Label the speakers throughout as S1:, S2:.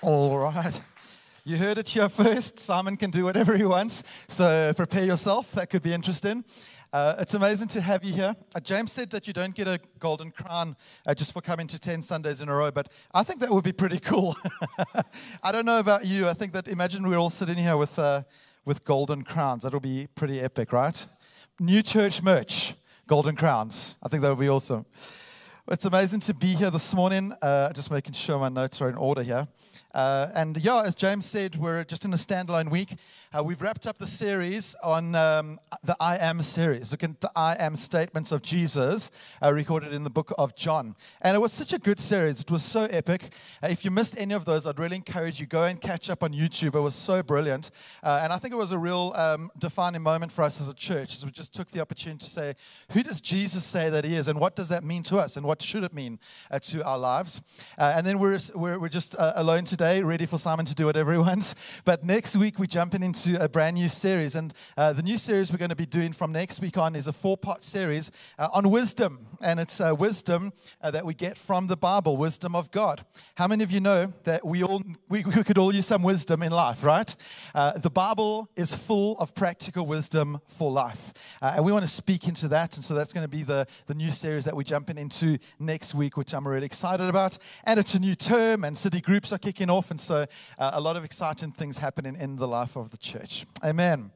S1: All right. You heard it here first. Simon can do whatever he wants. So prepare yourself. That could be interesting. Uh, it's amazing to have you here. Uh, James said that you don't get a golden crown uh, just for coming to 10 Sundays in a row, but I think that would be pretty cool. I don't know about you. I think that imagine we're all sitting here with, uh, with golden crowns. That'll be pretty epic, right? New church merch, golden crowns. I think that would be awesome. It's amazing to be here this morning. Uh, just making sure my notes are in order here. Uh, and yeah, as James said, we're just in a standalone week. Uh, we've wrapped up the series on um, the I am series, looking at the I am statements of Jesus uh, recorded in the book of John. And it was such a good series. It was so epic. Uh, if you missed any of those, I'd really encourage you go and catch up on YouTube. It was so brilliant. Uh, and I think it was a real um, defining moment for us as a church as we just took the opportunity to say, who does Jesus say that he is? And what does that mean to us? And what should it mean uh, to our lives? and then we're, we're, we're just alone today, ready for Simon to do whatever he wants. But next week, we're jumping into a brand new series. And uh, the new series we're going to be doing from next week on is a four part series uh, on wisdom. And it's uh, wisdom uh, that we get from the Bible, wisdom of God. How many of you know that we all we, we could all use some wisdom in life, right? Uh, the Bible is full of practical wisdom for life. Uh, and we want to speak into that. And so that's going to be the, the new series that we're jumping into next week, which I'm really excited about. And it's a new term, and city groups are kicking off. And so a lot of exciting things happening in the life of the church church. Amen.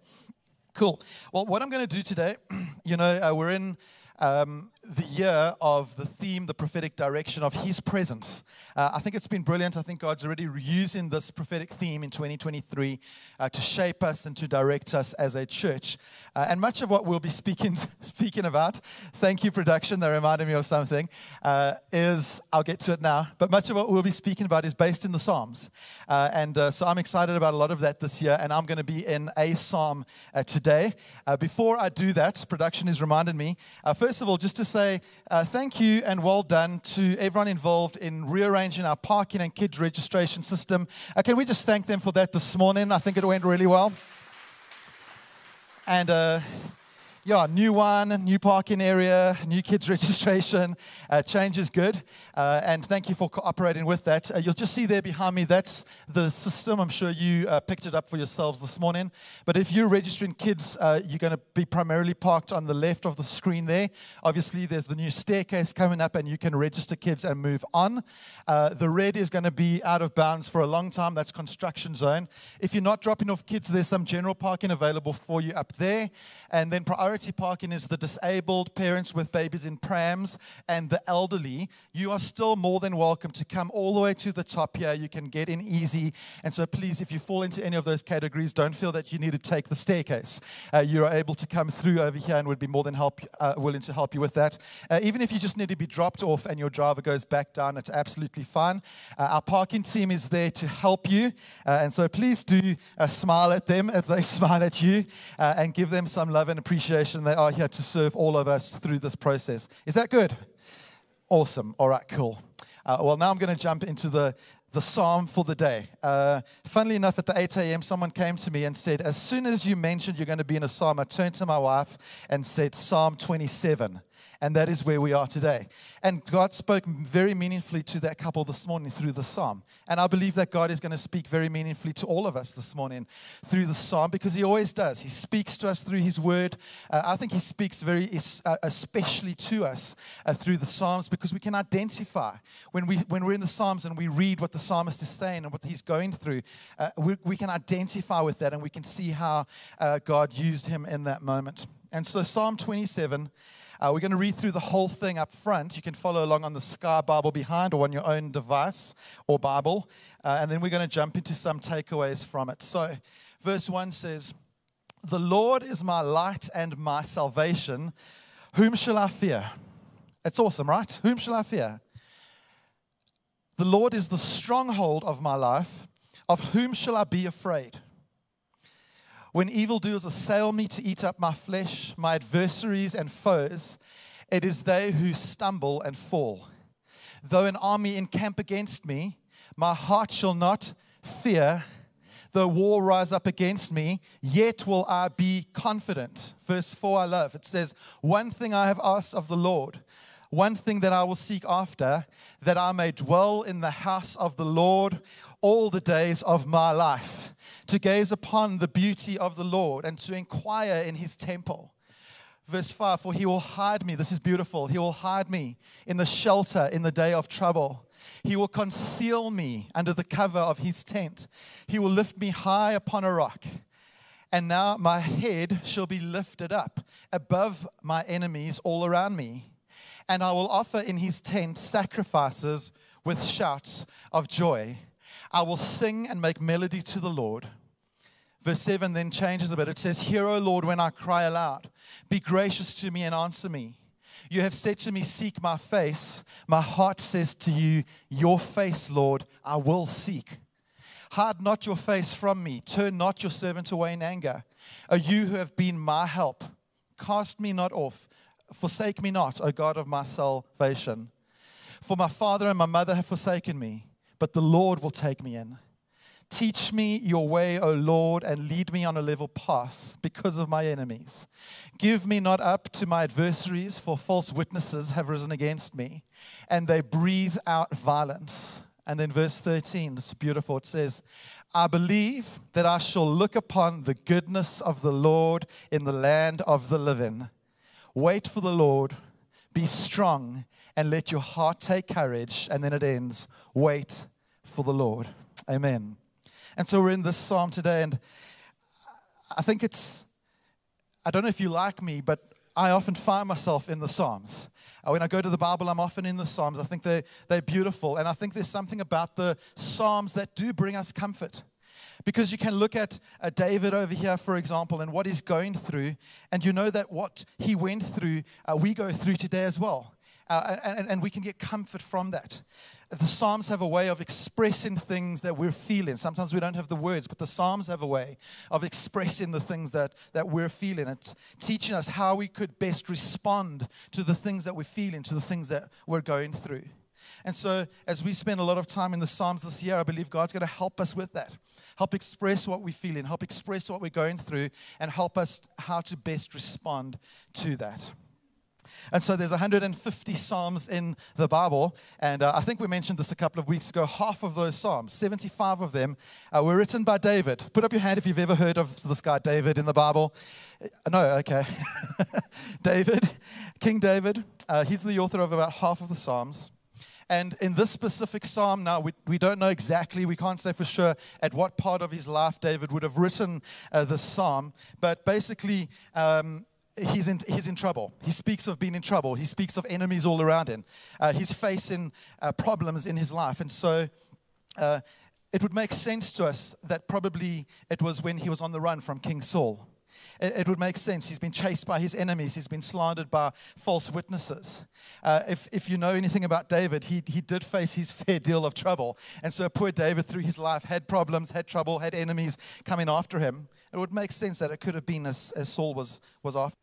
S1: Cool. Well, what I'm going to do today, you know, uh, we're in um, the year of the theme, the prophetic direction of His presence. Uh, I think it's been brilliant. I think God's already using this prophetic theme in 2023 uh, to shape us and to direct us as a church. Uh, and much of what we'll be speaking speaking about, thank you, production, that reminded me of something, uh, is I'll get to it now. But much of what we'll be speaking about is based in the Psalms, uh, and uh, so I'm excited about a lot of that this year. And I'm going to be in a Psalm today. before I do that, production has reminded me. first of all, just to say thank you and well done to everyone involved in rearranging our parking and kids registration system. can we just thank them for that this morning? I think it went really well. And uh, yeah, new one, new parking area, new kids registration. Uh, change is good. Uh, and thank you for cooperating with that. Uh, you'll just see there behind me, that's the system. I'm sure you uh, picked it up for yourselves this morning. But if you're registering kids, uh, you're going to be primarily parked on the left of the screen there. Obviously, there's the new staircase coming up, and you can register kids and move on. Uh, the red is going to be out of bounds for a long time. That's construction zone. If you're not dropping off kids, there's some general parking available for you up there. And then priority priority parking is the disabled, parents with babies in prams, and the elderly, you are still more than welcome to come all the way to the top here. You can get in easy. And so, please, if you fall into any of those categories, don't feel that you need to take the staircase. Uh, you are able to come through over here and would be more than help, uh, willing to help you with that. Uh, even if you just need to be dropped off and your driver goes back down, it's absolutely fine. Uh, our parking team is there to help you. Uh, and so, please do uh, smile at them as they smile at you and give them some love and appreciation they are here to serve all of us through this process. Is that good? Awesome. All right, cool. Uh, well, now I'm going to jump into the, the psalm for the day. Uh, funnily enough, at the 8 a.m., someone came to me and said, As soon as you mentioned you're going to be in a psalm, I turned to my wife and said, Psalm 27. And that is where we are today. And God spoke very meaningfully to that couple this morning through the psalm. And I believe that God is going to speak very meaningfully to all of us this morning through the psalm because He always does. He speaks to us through His word. Uh, I think He speaks very uh, especially to us uh, through the psalms because we can identify when, we, when we're in the psalms and we read what the psalmist is saying and what he's going through, uh, we, we, can identify with that and we can see how uh, God used him in that moment. And so, Psalm 27. Uh, we're going to read through the whole thing up front. You can follow along on the Sky Bible behind or on your own device or Bible. Uh, and then we're going to jump into some takeaways from it. So, verse 1 says, The Lord is my light and my salvation. Whom shall I fear? It's awesome, right? Whom shall I fear? The Lord is the stronghold of my life. Of whom shall I be afraid? When evildoers assail me to eat up my flesh, my adversaries and foes, it is they who stumble and fall. Though an army encamp against me, my heart shall not fear. Though war rise up against me, yet will I be confident. Verse 4 I love. It says, One thing I have asked of the Lord, one thing that I will seek after, that I may dwell in the house of the Lord all the days of my life, to gaze upon the beauty of the Lord and to inquire in his temple. Verse 5 For he will hide me, this is beautiful, he will hide me in the shelter in the day of trouble. He will conceal me under the cover of his tent. He will lift me high upon a rock. And now my head shall be lifted up above my enemies all around me. And I will offer in his tent sacrifices with shouts of joy. I will sing and make melody to the Lord. Verse 7 then changes a bit. It says, Hear, O Lord, when I cry aloud. Be gracious to me and answer me. You have said to me, Seek my face. My heart says to you, Your face, Lord, I will seek. Hide not your face from me. Turn not your servant away in anger. O you who have been my help, cast me not off. Forsake me not, O God of my salvation. For my father and my mother have forsaken me, but the Lord will take me in. Teach me your way, O Lord, and lead me on a level path because of my enemies. Give me not up to my adversaries, for false witnesses have risen against me, and they breathe out violence. And then verse 13, it's beautiful. It says, I believe that I shall look upon the goodness of the Lord in the land of the living. Wait for the Lord, be strong, and let your heart take courage. And then it ends, wait for the Lord. Amen. And so we're in this psalm today, and I think it's, I don't know if you like me, but I often find myself in the Psalms. Uh, when I go to the Bible, I'm often in the Psalms. I think they're, they're beautiful. And I think there's something about the Psalms that do bring us comfort. Because you can look at uh, David over here, for example, and what he's going through, and you know that what he went through, uh, we go through today as well. Uh, and, and we can get comfort from that the Psalms have a way of expressing things that we're feeling. Sometimes we don't have the words, but the Psalms have a way of expressing the things that, that we're feeling. It's teaching us how we could best respond to the things that we're feeling, to the things that we're going through. And so, as we spend a lot of time in the Psalms this year, I believe God's going to help us with that. Help express what we're feeling, help express what we're going through, and help us how to best respond to that. And so there's 150 Psalms in the Bible. And uh, I think we mentioned this a couple of weeks ago. Half of those Psalms, 75 of them, uh, were written by David. Put up your hand if you've ever heard of this guy, David, in the Bible. Uh, no, okay. David, King David, uh, he's the author of about half of the Psalms. And in this specific psalm, now we, we don't know exactly, we can't say for sure at what part of his life David would have written uh, this psalm, but basically, um, he's in, he's in trouble. He speaks of being in trouble. He speaks of enemies all around him. Uh, he's facing uh, problems in his life. And so uh, it would make sense to us that probably it was when he was on the run from King Saul. It, it would make sense. He's been chased by his enemies, he's been slandered by false witnesses. Uh, if, if you know anything about David, he, he did face his fair deal of trouble. And so poor David, through his life, had problems, had trouble, had enemies coming after him. It would make sense that it could have been as, as Saul was, was after.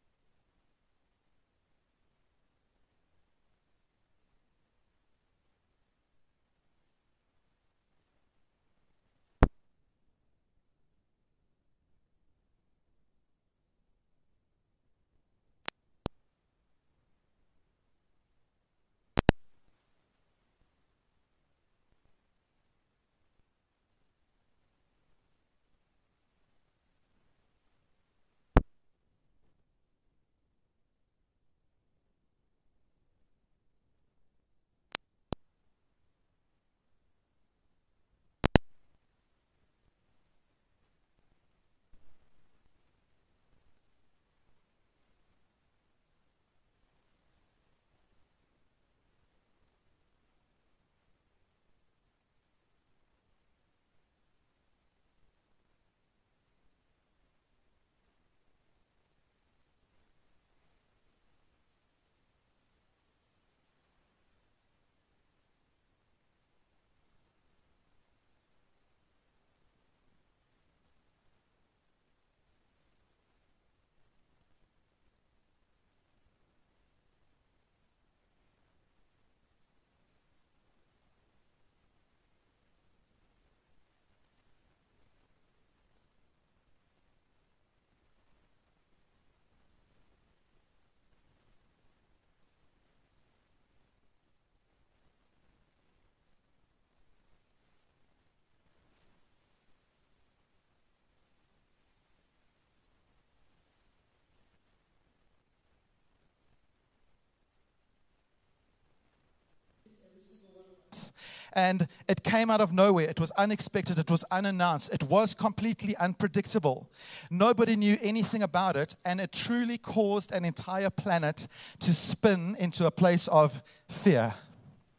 S1: And it came out of nowhere. It was unexpected. It was unannounced. It was completely unpredictable. Nobody knew anything about it. And it truly caused an entire planet to spin into a place of fear,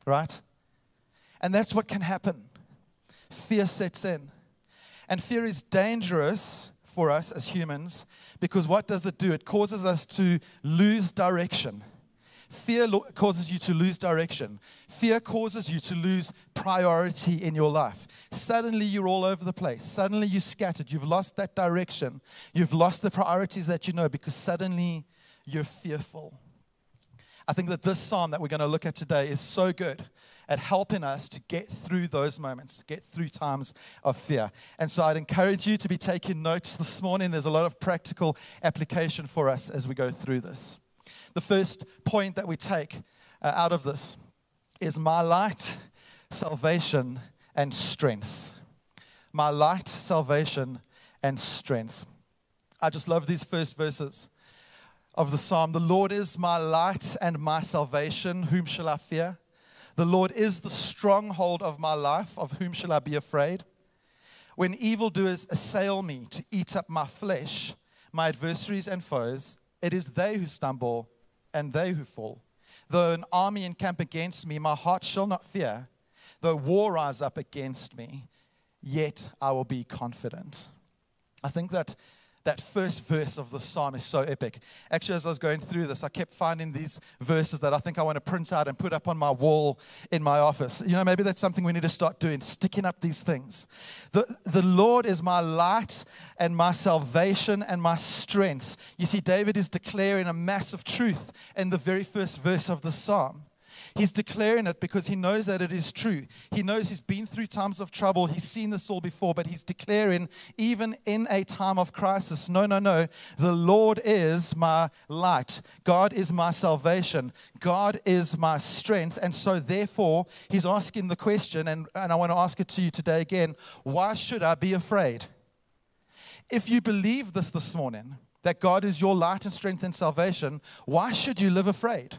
S1: right? And that's what can happen. Fear sets in. And fear is dangerous for us as humans because what does it do? It causes us to lose direction. Fear lo- causes you to lose direction. Fear causes you to lose priority in your life. Suddenly you're all over the place. Suddenly you're scattered. You've lost that direction. You've lost the priorities that you know because suddenly you're fearful. I think that this psalm that we're going to look at today is so good at helping us to get through those moments, get through times of fear. And so I'd encourage you to be taking notes this morning. There's a lot of practical application for us as we go through this. The first point that we take uh, out of this is my light, salvation, and strength. My light, salvation, and strength. I just love these first verses of the psalm. The Lord is my light and my salvation. Whom shall I fear? The Lord is the stronghold of my life. Of whom shall I be afraid? When evildoers assail me to eat up my flesh, my adversaries and foes, it is they who stumble and they who fall. Though an army encamp against me, my heart shall not fear. Though war rise up against me, yet I will be confident. I think that that first verse of the psalm is so epic. Actually, as I was going through this, I kept finding these verses that I think I want to print out and put up on my wall in my office. You know, maybe that's something we need to start doing, sticking up these things. The, the Lord is my light and my salvation and my strength. You see, David is declaring a massive truth in the very first verse of the psalm. He's declaring it because he knows that it is true. He knows he's been through times of trouble. He's seen this all before, but he's declaring, even in a time of crisis, no, no, no. The Lord is my light. God is my salvation. God is my strength. And so, therefore, he's asking the question, and, and I want to ask it to you today again why should I be afraid? If you believe this this morning, that God is your light and strength and salvation, why should you live afraid?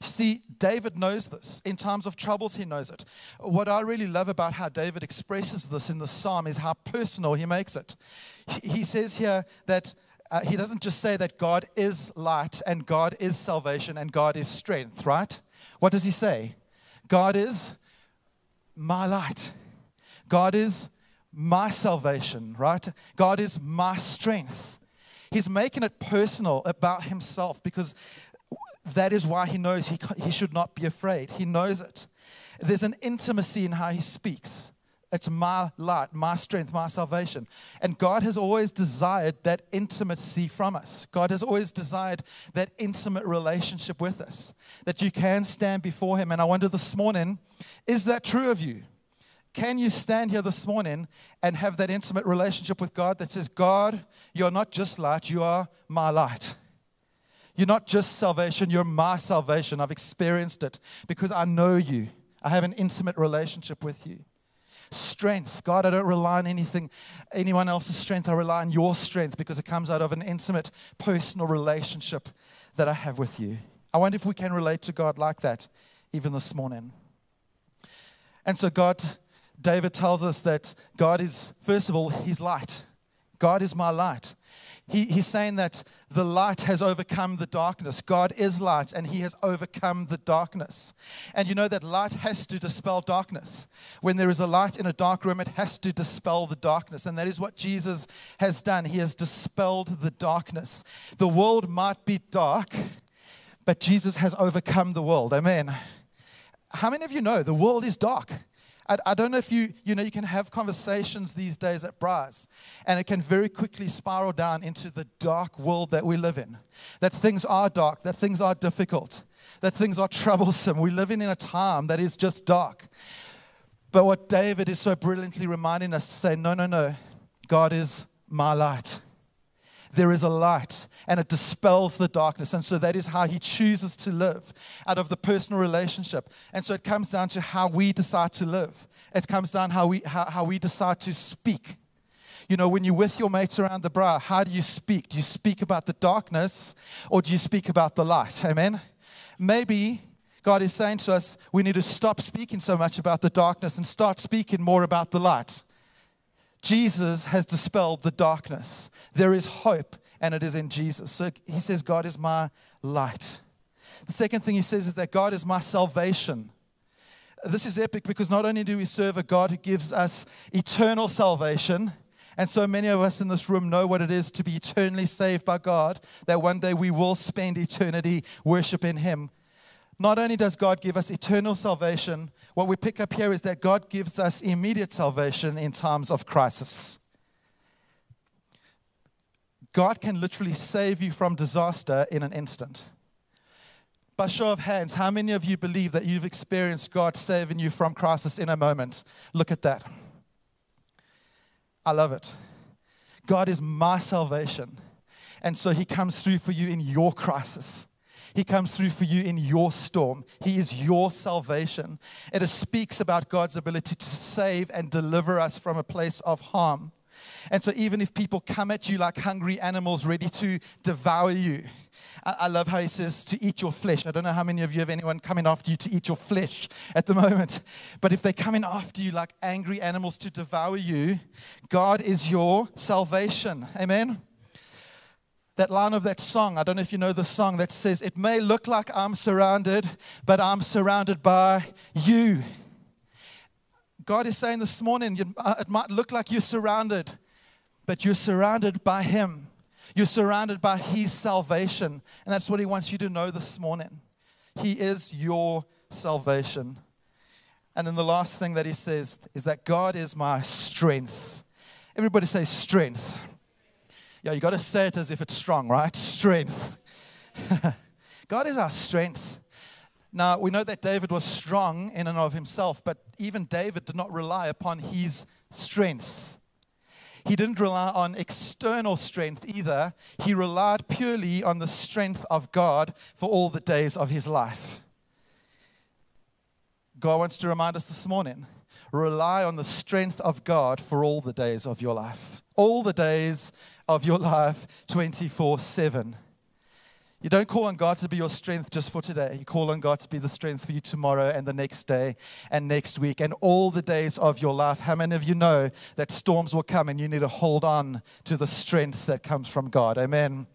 S1: See, David knows this. In times of troubles, he knows it. What I really love about how David expresses this in the psalm is how personal he makes it. He says here that uh, he doesn't just say that God is light and God is salvation and God is strength, right? What does he say? God is my light. God is my salvation, right? God is my strength. He's making it personal about himself because that is why he knows he, he should not be afraid. He knows it. There's an intimacy in how he speaks. It's my light, my strength, my salvation. And God has always desired that intimacy from us. God has always desired that intimate relationship with us, that you can stand before Him. And I wonder this morning, is that true of you? Can you stand here this morning and have that intimate relationship with God that says, God, you're not just light, you are my light? You're not just salvation, you're my salvation. I've experienced it because I know you. I have an intimate relationship with you. Strength. God, I don't rely on anything, anyone else's strength. I rely on your strength because it comes out of an intimate, personal relationship that I have with you. I wonder if we can relate to God like that even this morning. And so, God, David tells us that God is, first of all, He's light. God is my light. He, he's saying that the light has overcome the darkness. God is light and he has overcome the darkness. And you know that light has to dispel darkness. When there is a light in a dark room, it has to dispel the darkness. And that is what Jesus has done. He has dispelled the darkness. The world might be dark, but Jesus has overcome the world. Amen. How many of you know the world is dark? I, I don't know if you, you know, you can have conversations these days at braais, and it can very quickly spiral down into the dark world that we live in. That things are dark, that things are difficult, that things are troublesome. We live in in a time that is just dark. But what David is so brilliantly reminding us to say, no, no, no, God is my light. There is a light and it dispels the darkness. And so that is how he chooses to live out of the personal relationship. And so it comes down to how we decide to live. It comes down how we how, how we decide to speak. You know, when you're with your mates around the braai, how do you speak? Do you speak about the darkness or do you speak about the light? Amen. Maybe God is saying to us, we need to stop speaking so much about the darkness and start speaking more about the light. Jesus has dispelled the darkness. There is hope, and it is in Jesus. So he says, God is my light. The second thing he says is that God is my salvation. This is epic because not only do we serve a God who gives us eternal salvation, and so many of us in this room know what it is to be eternally saved by God, that one day we will spend eternity worshiping Him. Not only does God give us eternal salvation, what we pick up here is that God gives us immediate salvation in times of crisis. God can literally save you from disaster in an instant. By show of hands, how many of you believe that you've experienced God saving you from crisis in a moment? Look at that. I love it. God is my salvation. And so he comes through for you in your crisis. He comes through for you in your storm. He is your salvation. It speaks about God's ability to save and deliver us from a place of harm. And so, even if people come at you like hungry animals ready to devour you, I, love how he says to eat your flesh. I don't know how many of you have anyone coming after you to eat your flesh at the moment. But if they're coming after you like angry animals to devour you, God is your salvation. Amen? That line of that song, I don't know if you know the song that says, It may look like I'm surrounded, but I'm surrounded by you. God is saying this morning, uh, it might look like you're surrounded, but you're surrounded by Him. You're surrounded by His salvation. And that's what He wants you to know this morning. He is your salvation. And then the last thing that He says is that God is my strength. Everybody say strength. Yeah, you got to say it as if it's strong, right? Strength. God is our strength. Now, we know that David was strong in and of himself, but even David did not rely upon his strength. He didn't rely on external strength either. He relied purely on the strength of God for all the days of his life. God wants to remind us this morning rely on the strength of God for all the days of your life. All the days of your life, 24 7. You don't call on God to be your strength just for today. You call on God to be the strength for you tomorrow and the next day and next week and all the days of your life. How many of you know that storms will come and you need to hold on to the strength that comes from God? Amen.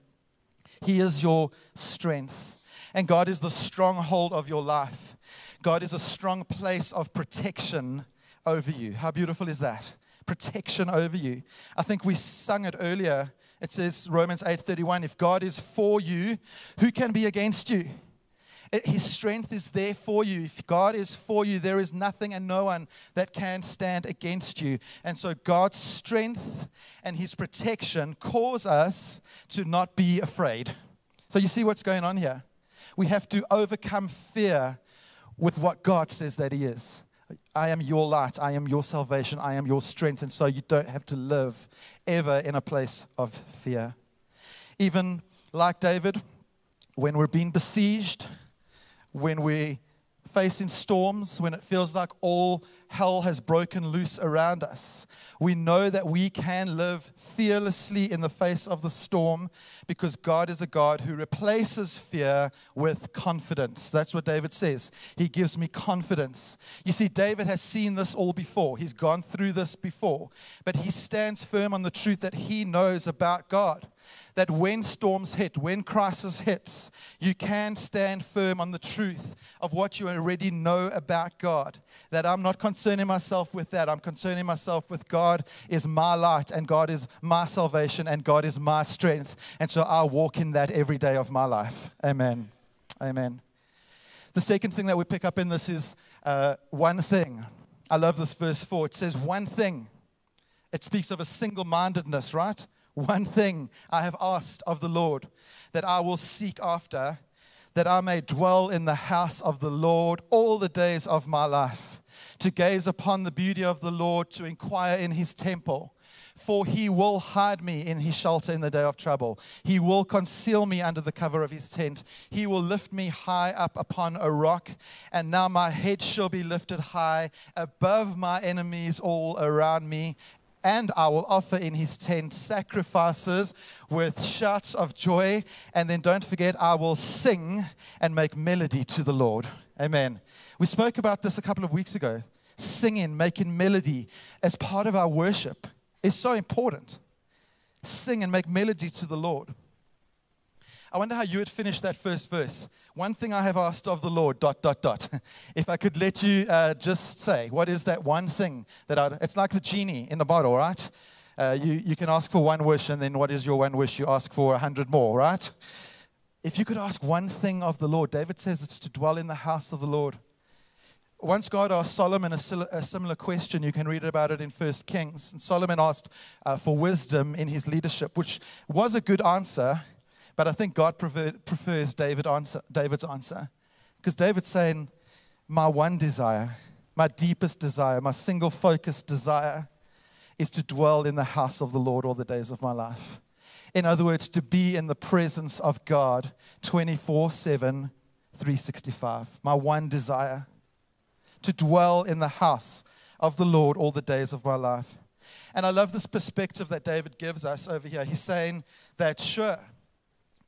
S1: He is your strength, and God is the stronghold of your life. God is a strong place of protection over you. How beautiful is that? Protection over you. I think we sung it earlier it says Romans 8:31, if God is for you, who can be against you? His strength is there for you. If God is for you, there is nothing and no one that can stand against you. And so God's strength and his protection cause us to not be afraid. So you see what's going on here? We have to overcome fear with what God says that he is. I am your light. I am your salvation. I am your strength. And so you don't have to live ever in a place of fear. Even like David, when we're being besieged, when we're facing storms, when it feels like all hell has broken loose around us, we know that we can live fearlessly in the face of the storm because God is a God who replaces fear with confidence. That's what David says. He gives me confidence. You see, David has seen this all before, he's gone through this before, but he stands firm on the truth that he knows about God that when storms hit, when crisis hits, you can stand firm on the truth of what you already know about God. That I'm not concerning myself with that. I'm concerning myself with God is my light and God is my salvation and God is my strength. And so I walk in that every day of my life. Amen. Amen. The second thing that we pick up in this is uh, one thing. I love this verse 4. It says, one thing. It speaks of a single mindedness, right? One thing I have asked of the Lord that I will seek after, that I may dwell in the house of the Lord all the days of my life, to gaze upon the beauty of the Lord, to inquire in his temple. For he will hide me in his shelter in the day of trouble. He will conceal me under the cover of his tent. He will lift me high up upon a rock. And now my head shall be lifted high above my enemies all around me and I will offer in his tent sacrifices with shouts of joy. And then don't forget, I will sing and make melody to the Lord. Amen. We spoke about this a couple of weeks ago. Singing, making melody as part of our worship is so important. Sing and make melody to the Lord. I wonder how you would finish that first verse. One thing I have asked of the Lord, dot, dot, dot. if I could let you uh, just say, what is that one thing that I, it's like the genie in the bottle, right? Uh, you, you can ask for one wish, and then what is your one wish? You ask for a hundred more, right? If you could ask one thing of the Lord, David says it's to dwell in the house of the Lord. Once God asked Solomon a, similar question, you can read about it in First Kings. And Solomon asked uh, for wisdom in his leadership, which was a good answer, but I think God prefers David answer, David's answer. Because David's saying, My one desire, my deepest desire, my single focused desire is to dwell in the house of the Lord all the days of my life. In other words, to be in the presence of God 24 7, 365. My one desire to dwell in the house of the Lord all the days of my life. And I love this perspective that David gives us over here. He's saying that, sure,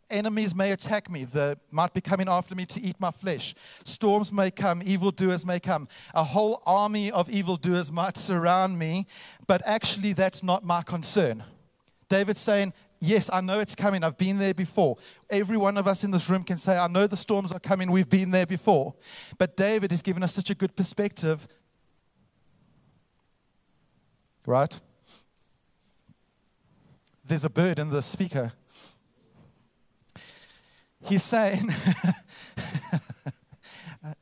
S1: Enemies may attack me. They might be coming after me to eat my flesh. Storms may come. Evildoers may come. A whole army of evildoers might surround me, but actually, that's not my concern. David's saying, Yes, I know it's coming. I've been there before. Every one of us in this room can say, I know the storms are coming. We've been there before. But David has given us such a good perspective. Right? There's a bird in the speaker he's saying,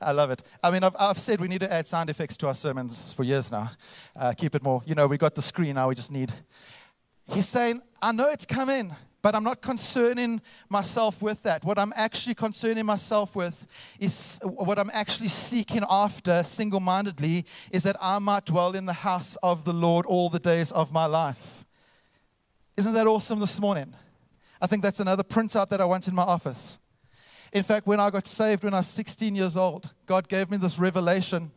S1: I love it. I mean, I've, I've, said we need to add sound effects to our sermons for years now. Uh, keep it more. You know, we got the screen now, we just need. He's saying, I know it's coming, but I'm not concerning myself with that. What I'm actually concerning myself with is what I'm actually seeking after single mindedly is that I might dwell in the house of the Lord all the days of my life. Isn't that awesome this morning? I think that's another printout that I want in my office. In fact, when I got saved when I was 16 years old, God gave me this revelation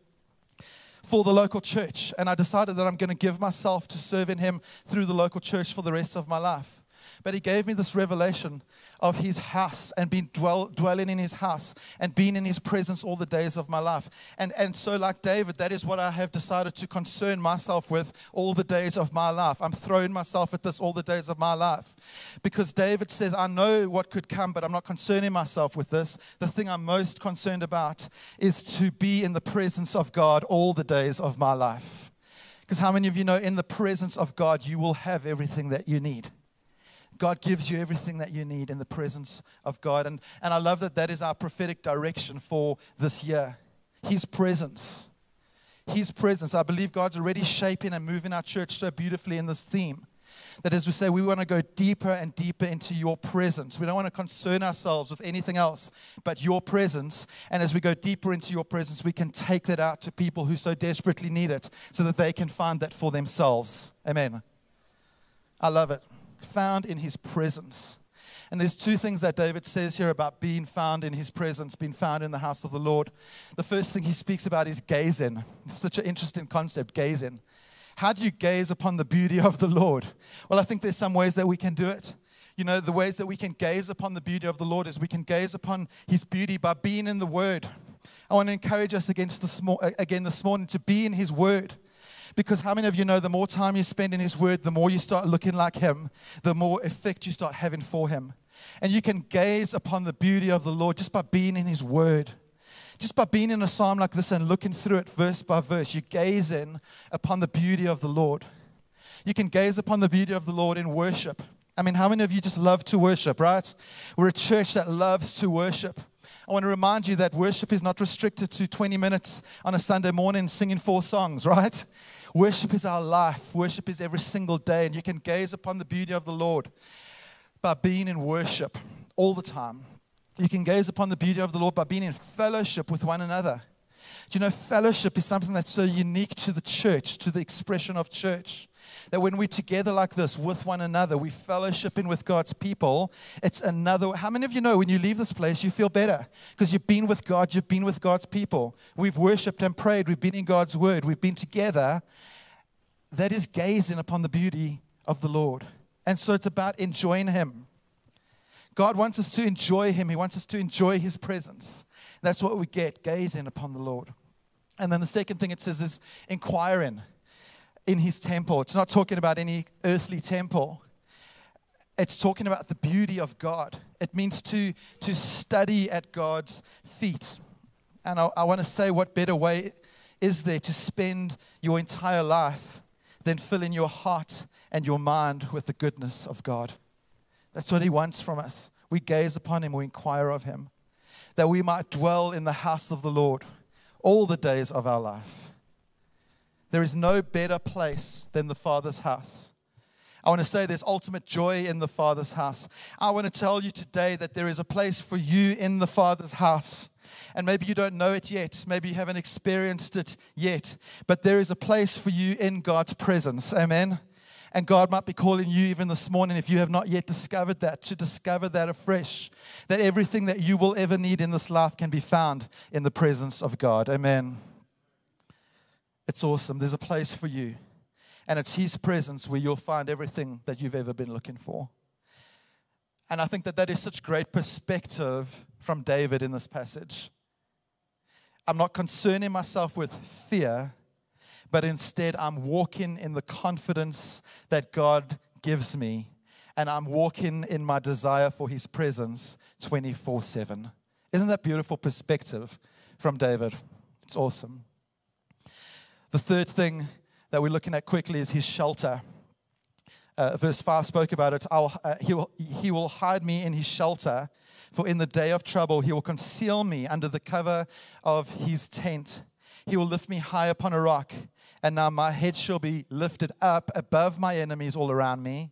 S1: for the local church. And I decided that I'm going to give myself to serving Him through the local church for the rest of my life. But he gave me this revelation of his house and being dwell, dwelling in his house and being in his presence all the days of my life. And, and so, like David, that is what I have decided to concern myself with all the days of my life. I'm throwing myself at this all the days of my life. Because David says, I know what could come, but I'm not concerning myself with this. The thing I'm most concerned about is to be in the presence of God all the days of my life. Because how many of you know in the presence of God, you will have everything that you need? God gives you everything that you need in the presence of God. And, and I love that that is our prophetic direction for this year. His presence. His presence. I believe God's already shaping and moving our church so beautifully in this theme. That as we say, we want to go deeper and deeper into your presence. We don't want to concern ourselves with anything else but your presence. And as we go deeper into your presence, we can take that out to people who so desperately need it so that they can find that for themselves. Amen. I love it found in his presence. And there's two things that David says here about being found in his presence, being found in the house of the Lord. The first thing he speaks about is gazing. It's such an interesting concept, gazing. How do you gaze upon the beauty of the Lord? Well, I think there's some ways that we can do it. You know, the ways that we can gaze upon the beauty of the Lord is we can gaze upon his beauty by being in the Word. I want to encourage us against this, again this morning to be in his Word. Because how many of you know the more time you spend in His Word, the more you start looking like Him, the more effect you start having for Him. And you can gaze upon the beauty of the Lord just by being in His Word. Just by being in a psalm like this and looking through it verse by verse, you gaze in upon the beauty of the Lord. You can gaze upon the beauty of the Lord in worship. I mean, how many of you just love to worship, right? We're a church that loves to worship. I want to remind you that worship is not restricted to 20 minutes on a Sunday morning singing four songs, right? Worship is our life. Worship is every single day. And you can gaze upon the beauty of the Lord by being in worship all the time. You can gaze upon the beauty of the Lord by being in fellowship with one another. Do you know, fellowship is something that's so unique to the church, to the expression of church. That when we're together like this with one another, we're fellowshipping with God's people, it's another. How many of you know when you leave this place, you feel better? Because you've been with God, you've been with God's people. We've worshiped and prayed, we've been in God's word, we've been together. That is gazing upon the beauty of the Lord. And so it's about enjoying Him. God wants us to enjoy Him, He wants us to enjoy His presence. That's what we get, gazing upon the Lord. And then the second thing it says is inquiring in his temple. It's not talking about any earthly temple. It's talking about the beauty of God. It means to, to study at God's feet. And I, I want to say, what better way is there to spend your entire life than filling your heart and your mind with the goodness of God? That's what He wants from us. We gaze upon Him, we inquire of Him, that we might dwell in the house of the Lord all the days of our life. There is no better place than the Father's house. I want to say there's ultimate joy in the Father's house. I want to tell you today that there is a place for you in the Father's house. And maybe you don't know it yet. Maybe you haven't experienced it yet. But there is a place for you in God's presence. Amen. And God might be calling you even this morning, if you have not yet discovered that, to discover that afresh. That everything that you will ever need in this life can be found in the presence of God. Amen. It's awesome. There's a place for you. And it's His presence where you'll find everything that you've ever been looking for. And I think that that is such great perspective from David in this passage. I'm not concerning myself with fear, but instead I'm walking in the confidence that God gives me. And I'm walking in my desire for His presence 24 7. Isn't that beautiful perspective from David? It's awesome. The third thing that we're looking at quickly is his shelter. Uh, verse 5 spoke about it. Uh, he, will, he will hide me in his shelter, for in the day of trouble he will conceal me under the cover of his tent. He will lift me high upon a rock, and now my head shall be lifted up above my enemies all around me.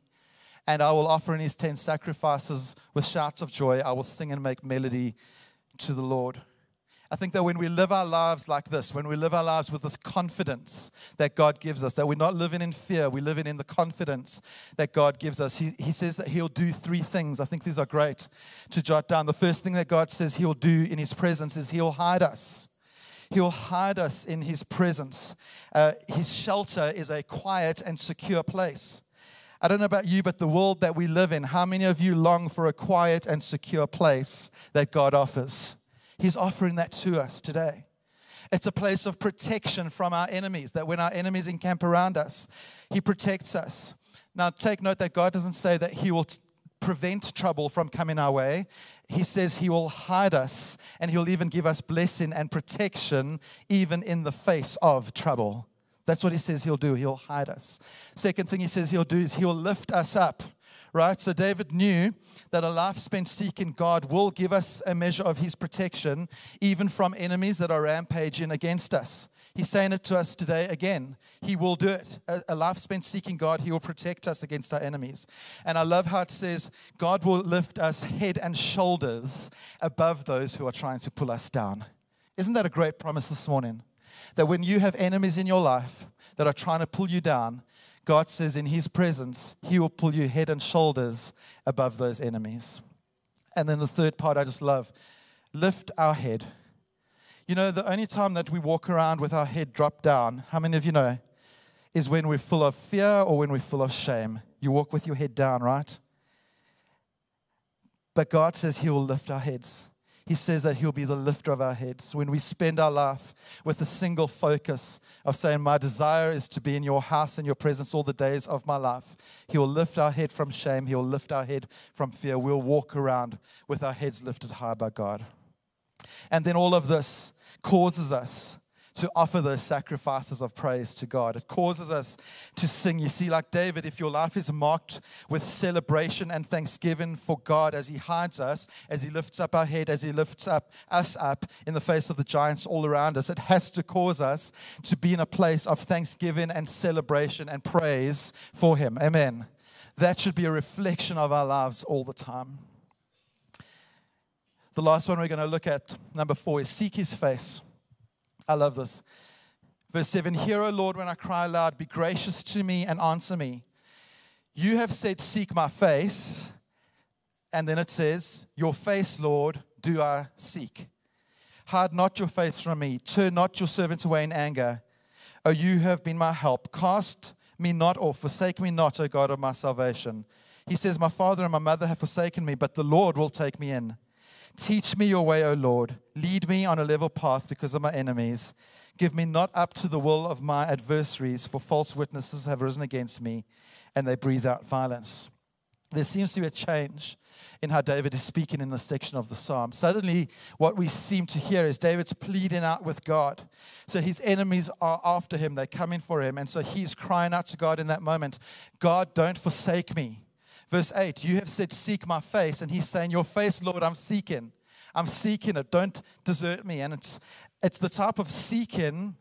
S1: And I will offer in his tent sacrifices with shouts of joy. I will sing and make melody to the Lord. I think that when we live our lives like this, when we live our lives with this confidence that God gives us, that we're not living in fear, we're living in the confidence that God gives us. He, he says that He'll do three things. I think these are great to jot down. The first thing that God says He'll do in His presence is He'll hide us. He'll hide us in His presence. Uh, his shelter is a quiet and secure place. I don't know about you, but the world that we live in, how many of you long for a quiet and secure place that God offers? He's offering that to us today. It's a place of protection from our enemies, that when our enemies encamp around us, He protects us. Now, take note that God doesn't say that He will t- prevent trouble from coming our way. He says He will hide us and He'll even give us blessing and protection, even in the face of trouble. That's what He says He'll do. He'll hide us. Second thing He says He'll do is He'll lift us up right? So David knew that a life spent seeking God will give us a measure of his protection, even from enemies that are rampaging against us. He's saying it to us today again. He will do it. A, life spent seeking God, He will protect us against our enemies. And I love how it says, God will lift us head and shoulders above those who are trying to pull us down. Isn't that a great promise this morning? That when you have enemies in your life that are trying to pull you down, God says in His presence, He will pull you head and shoulders above those enemies. And then the third part I just love lift our head. You know, the only time that we walk around with our head dropped down, how many of you know, is when we're full of fear or when we're full of shame. You walk with your head down, right? But God says He will lift our heads. He says that He'll be the lifter of our heads. When we spend our life with a single focus of saying, My desire is to be in your house and your presence all the days of my life, He will lift our head from shame. He will lift our head from fear. We'll walk around with our heads lifted high by God. And then all of this causes us to offer those sacrifices of praise to God. It causes us to sing. You see, like David, if your life is marked with celebration and thanksgiving for God as He hides us, as He lifts up our head, as He lifts up us up in the face of the giants all around us, it has to cause us to be in a place of thanksgiving and celebration and praise for Him. Amen. That should be a reflection of our lives all the time. The last one we're going to look at, number four, is seek His face. I love this. Verse 7 Hear, O Lord, when I cry aloud, be gracious to me and answer me. You have said, Seek my face. And then it says, Your face, Lord, do I seek. Hide not your face from me. Turn not your servant away in anger. O you have been my help. Cast me not off. Forsake me not, O God of my salvation. He says, My father and my mother have forsaken me, but the Lord will take me in. Teach me your way, O Lord. Lead me on a level path because of my enemies. Give me not up to the will of my adversaries, for false witnesses have risen against me, and they breathe out violence. There seems to be a change in how David is speaking in this section of the psalm. Suddenly, what we seem to hear is David's pleading out with God. So his enemies are after him, they're coming for him. And so he's crying out to God in that moment God, don't forsake me. Verse 8, you have said, Seek my face. And he's saying, Your face, Lord, I'm seeking. I'm seeking it. Don't desert me. And it's, it's the type of seeking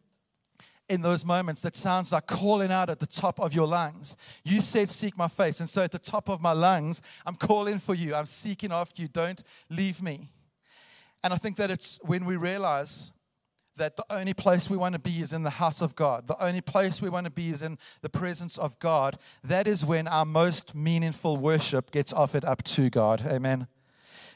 S1: in those moments that sounds like calling out at the top of your lungs. You said, Seek my face. And so at the top of my lungs, I'm calling for you. I'm seeking after you. Don't leave me. And I think that it's when we realize that the only place we want to be is in the house of God. The only place we want to be is in the presence of God. That is when our most meaningful worship gets offered up to God. Amen.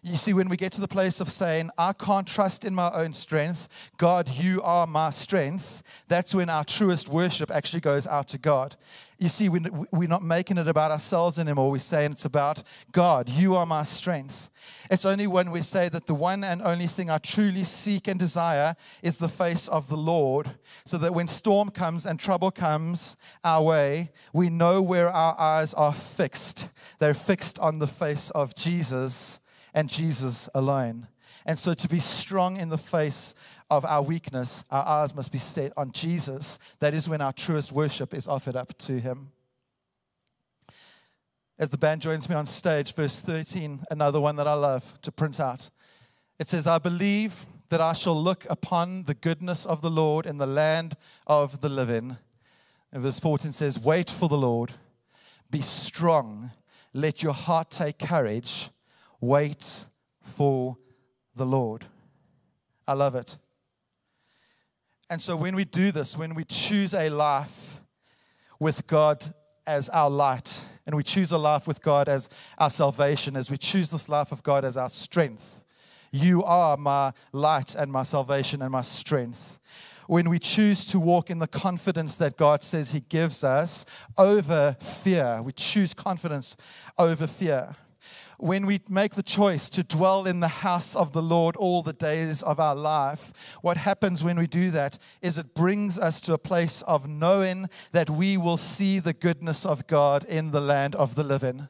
S1: You see, when we get to the place of saying, I can't trust in my own strength, God, you are my strength, that's when our truest worship actually goes out to God. You see, we're not making it about ourselves anymore. We're saying it's about God, you are my strength. It's only when we say that the one and only thing I truly seek and desire is the face of the Lord, so that when storm comes and trouble comes our way, we know where our eyes are fixed. They're fixed on the face of Jesus and Jesus alone. And so, to be strong in the face of our weakness, our eyes must be set on Jesus. That is when our truest worship is offered up to Him. As the band joins me on stage, verse 13, another one that I love to print out. It says, I believe that I shall look upon the goodness of the Lord in the land of the living. And verse 14 says, Wait for the Lord, be strong, let your heart take courage Wait for the Lord. I love it. And so when we do this, when we choose a life with God as our light, and we choose a life with God as our salvation, as we choose this life of God as our strength, you are my light and my salvation and my strength. When we choose to walk in the confidence that God says He gives us over fear, we choose confidence over fear when we make the choice to dwell in the house of the Lord all the days of our life, what happens when we do that is it brings us to a place of knowing that we will see the goodness of God in the land of the living.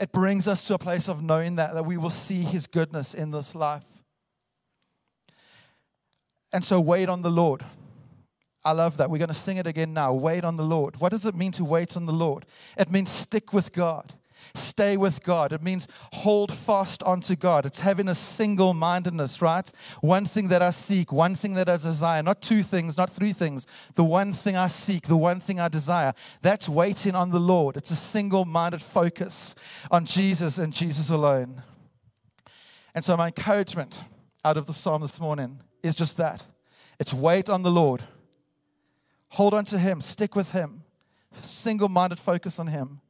S1: It brings us to a place of knowing that, that we will see His goodness in this life. And so, wait on the Lord. I love that. We're going to sing it again now. Wait on the Lord. What does it mean to wait on the Lord? It means stick with God. Stay with God. It means hold fast onto God. It's having a single mindedness, right? One thing that I seek, one thing that I desire, not two things, not three things. The one thing I seek, the one thing I desire. That's waiting on the Lord. It's a single minded focus on Jesus and Jesus alone. And so, my encouragement out of the psalm this morning is just that it's wait on the Lord, hold on to Him, stick with Him, single minded focus on Him.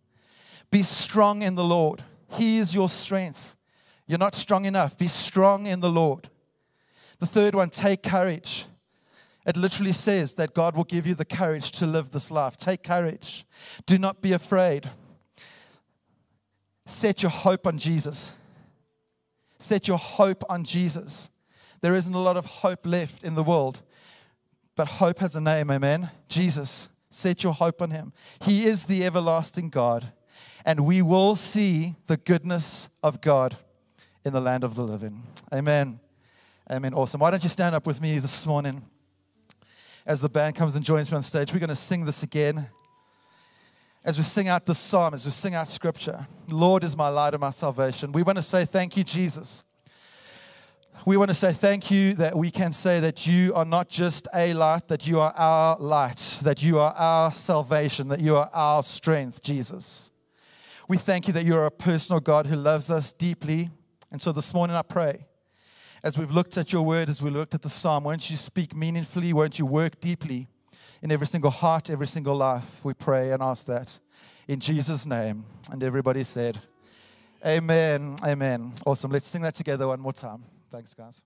S1: Be strong in the Lord. He is your strength. You're not strong enough. Be strong in the Lord. The third one, take courage. It literally says that God will give you the courage to live this life. Take courage. Do not be afraid. Set your hope on Jesus. Set your hope on Jesus. There isn't a lot of hope left in the world, but hope has a name, amen? Jesus. Set your hope on him. He is the everlasting God and we will see the goodness of God in the land of the living. Amen. Amen. Awesome. Why don't you stand up with me this morning as the band comes and joins me on stage? We're going to sing this again. As we sing out the psalm, as we sing out scripture, Lord is my light and my salvation. We want to say thank you, Jesus. We want to say thank you that we can say that you are not just a light, that you are our light, that you are our salvation, that you are our strength, Jesus. We thank you that you're a personal God who loves us deeply. And so this morning I pray, as we've looked at your word, as we looked at the psalm, won't you speak meaningfully? Won't you work deeply in every single heart, every single life? We pray and ask that in Jesus' name. And everybody said, Amen. Amen. Awesome. Let's sing that together one more time. Thanks, guys.